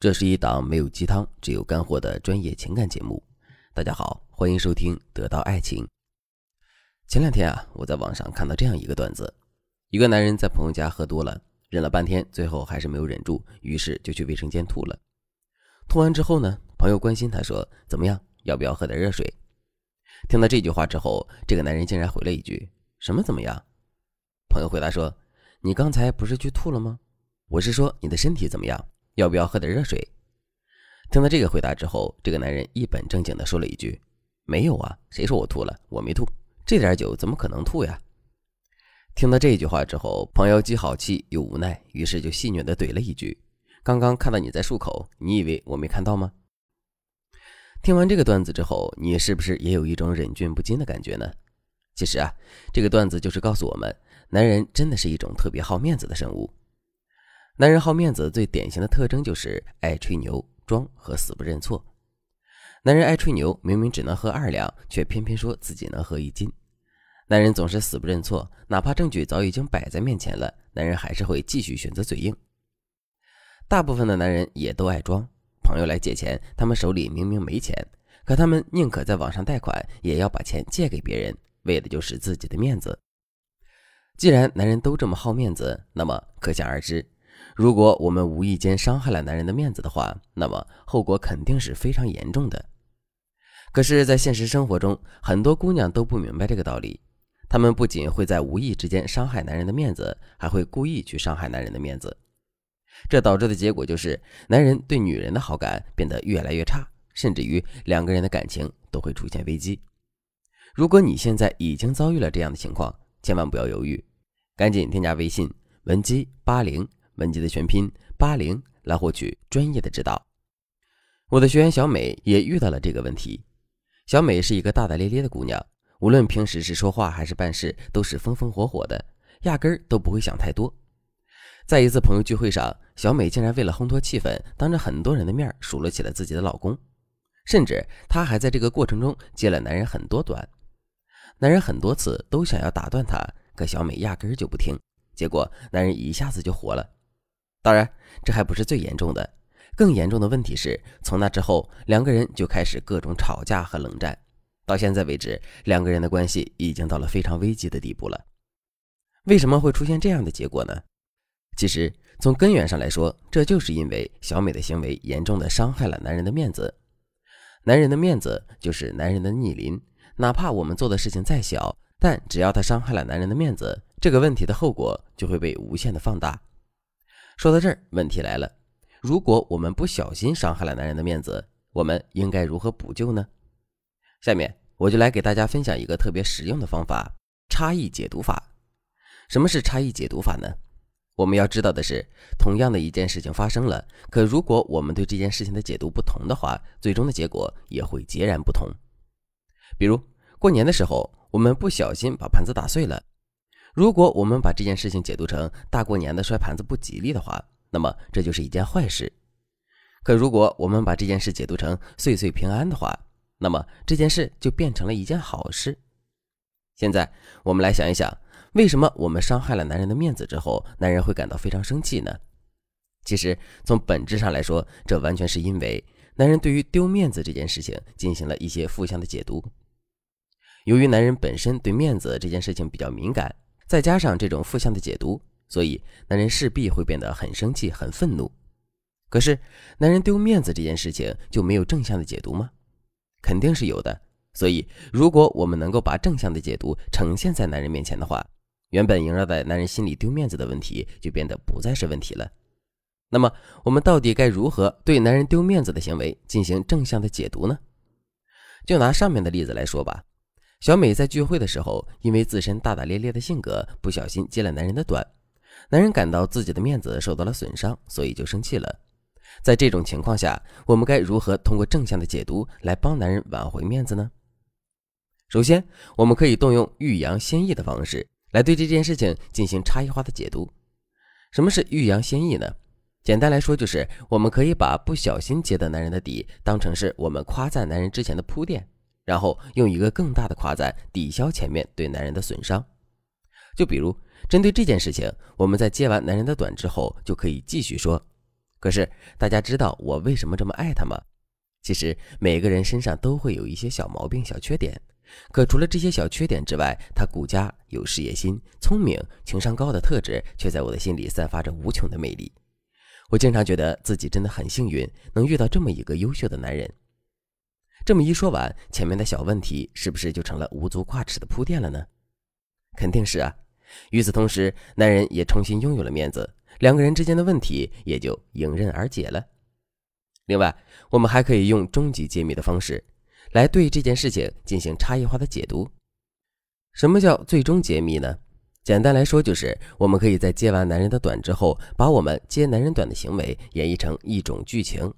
这是一档没有鸡汤，只有干货的专业情感节目。大家好，欢迎收听《得到爱情》。前两天啊，我在网上看到这样一个段子：一个男人在朋友家喝多了，忍了半天，最后还是没有忍住，于是就去卫生间吐了。吐完之后呢，朋友关心他说：“怎么样？要不要喝点热水？”听到这句话之后，这个男人竟然回了一句：“什么怎么样？”朋友回答说：“你刚才不是去吐了吗？我是说你的身体怎么样？”要不要喝点热水？听到这个回答之后，这个男人一本正经地说了一句：“没有啊，谁说我吐了？我没吐，这点酒怎么可能吐呀？”听到这句话之后，朋友既好气又无奈，于是就戏谑地怼了一句：“刚刚看到你在漱口，你以为我没看到吗？”听完这个段子之后，你是不是也有一种忍俊不禁的感觉呢？其实啊，这个段子就是告诉我们，男人真的是一种特别好面子的生物。男人好面子最典型的特征就是爱吹牛、装和死不认错。男人爱吹牛，明明只能喝二两，却偏偏说自己能喝一斤。男人总是死不认错，哪怕证据早已经摆在面前了，男人还是会继续选择嘴硬。大部分的男人也都爱装。朋友来借钱，他们手里明明没钱，可他们宁可在网上贷款，也要把钱借给别人，为的就是自己的面子。既然男人都这么好面子，那么可想而知。如果我们无意间伤害了男人的面子的话，那么后果肯定是非常严重的。可是，在现实生活中，很多姑娘都不明白这个道理。她们不仅会在无意之间伤害男人的面子，还会故意去伤害男人的面子。这导致的结果就是，男人对女人的好感变得越来越差，甚至于两个人的感情都会出现危机。如果你现在已经遭遇了这样的情况，千万不要犹豫，赶紧添加微信文姬八零。文集的全拼八零来获取专业的指导。我的学员小美也遇到了这个问题。小美是一个大大咧咧的姑娘，无论平时是说话还是办事，都是风风火火的，压根儿都不会想太多。在一次朋友聚会上，小美竟然为了烘托气氛，当着很多人的面数落起了自己的老公，甚至她还在这个过程中接了男人很多短。男人很多次都想要打断她，可小美压根儿就不听，结果男人一下子就火了。当然，这还不是最严重的，更严重的问题是从那之后，两个人就开始各种吵架和冷战，到现在为止，两个人的关系已经到了非常危机的地步了。为什么会出现这样的结果呢？其实从根源上来说，这就是因为小美的行为严重的伤害了男人的面子。男人的面子就是男人的逆鳞，哪怕我们做的事情再小，但只要他伤害了男人的面子，这个问题的后果就会被无限的放大。说到这儿，问题来了：如果我们不小心伤害了男人的面子，我们应该如何补救呢？下面我就来给大家分享一个特别实用的方法——差异解读法。什么是差异解读法呢？我们要知道的是，同样的一件事情发生了，可如果我们对这件事情的解读不同的话，最终的结果也会截然不同。比如过年的时候，我们不小心把盘子打碎了。如果我们把这件事情解读成大过年的摔盘子不吉利的话，那么这就是一件坏事。可如果我们把这件事解读成岁岁平安的话，那么这件事就变成了一件好事。现在我们来想一想，为什么我们伤害了男人的面子之后，男人会感到非常生气呢？其实从本质上来说，这完全是因为男人对于丢面子这件事情进行了一些负向的解读。由于男人本身对面子这件事情比较敏感。再加上这种负向的解读，所以男人势必会变得很生气、很愤怒。可是，男人丢面子这件事情就没有正向的解读吗？肯定是有的。所以，如果我们能够把正向的解读呈现在男人面前的话，原本萦绕在男人心里丢面子的问题就变得不再是问题了。那么，我们到底该如何对男人丢面子的行为进行正向的解读呢？就拿上面的例子来说吧。小美在聚会的时候，因为自身大大咧咧的性格，不小心揭了男人的短，男人感到自己的面子受到了损伤，所以就生气了。在这种情况下，我们该如何通过正向的解读来帮男人挽回面子呢？首先，我们可以动用欲扬先抑的方式来对这件事情进行差异化的解读。什么是欲扬先抑呢？简单来说，就是我们可以把不小心揭的男人的底当成是我们夸赞男人之前的铺垫。然后用一个更大的夸赞抵消前面对男人的损伤，就比如针对这件事情，我们在接完男人的短之后，就可以继续说：“可是大家知道我为什么这么爱他吗？其实每个人身上都会有一些小毛病、小缺点，可除了这些小缺点之外，他顾家、有事业心、聪明、情商高的特质，却在我的心里散发着无穷的魅力。我经常觉得自己真的很幸运，能遇到这么一个优秀的男人。这么一说完，前面的小问题是不是就成了无足挂齿的铺垫了呢？肯定是啊。与此同时，男人也重新拥有了面子，两个人之间的问题也就迎刃而解了。另外，我们还可以用终极揭秘的方式，来对这件事情进行差异化的解读。什么叫最终揭秘呢？简单来说，就是我们可以在接完男人的短之后，把我们接男人短的行为演绎成一种剧情。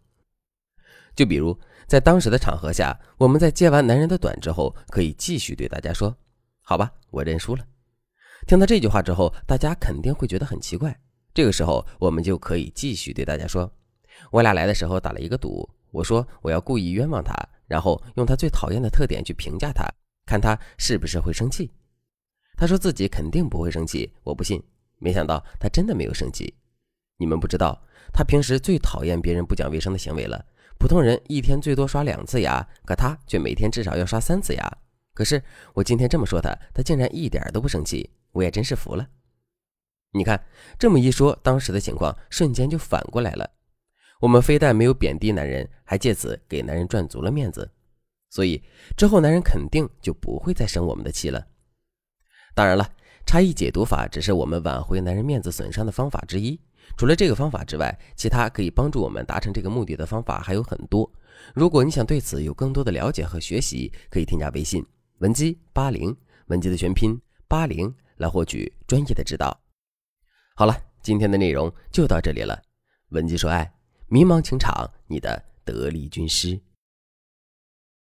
就比如，在当时的场合下，我们在接完男人的短之后，可以继续对大家说：“好吧，我认输了。”听到这句话之后，大家肯定会觉得很奇怪。这个时候，我们就可以继续对大家说：“我俩来的时候打了一个赌，我说我要故意冤枉他，然后用他最讨厌的特点去评价他，看他是不是会生气。他说自己肯定不会生气，我不信。没想到他真的没有生气。你们不知道，他平时最讨厌别人不讲卫生的行为了。普通人一天最多刷两次牙，可他却每天至少要刷三次牙。可是我今天这么说他，他竟然一点都不生气。”我也真是服了，你看这么一说，当时的情况瞬间就反过来了。我们非但没有贬低男人，还借此给男人赚足了面子，所以之后男人肯定就不会再生我们的气了。当然了，差异解读法只是我们挽回男人面子损伤的方法之一。除了这个方法之外，其他可以帮助我们达成这个目的的方法还有很多。如果你想对此有更多的了解和学习，可以添加微信文姬八零，文姬的全拼八零。来获取专业的指导。好了，今天的内容就到这里了。文姬说爱，迷茫情场，你的得力军师。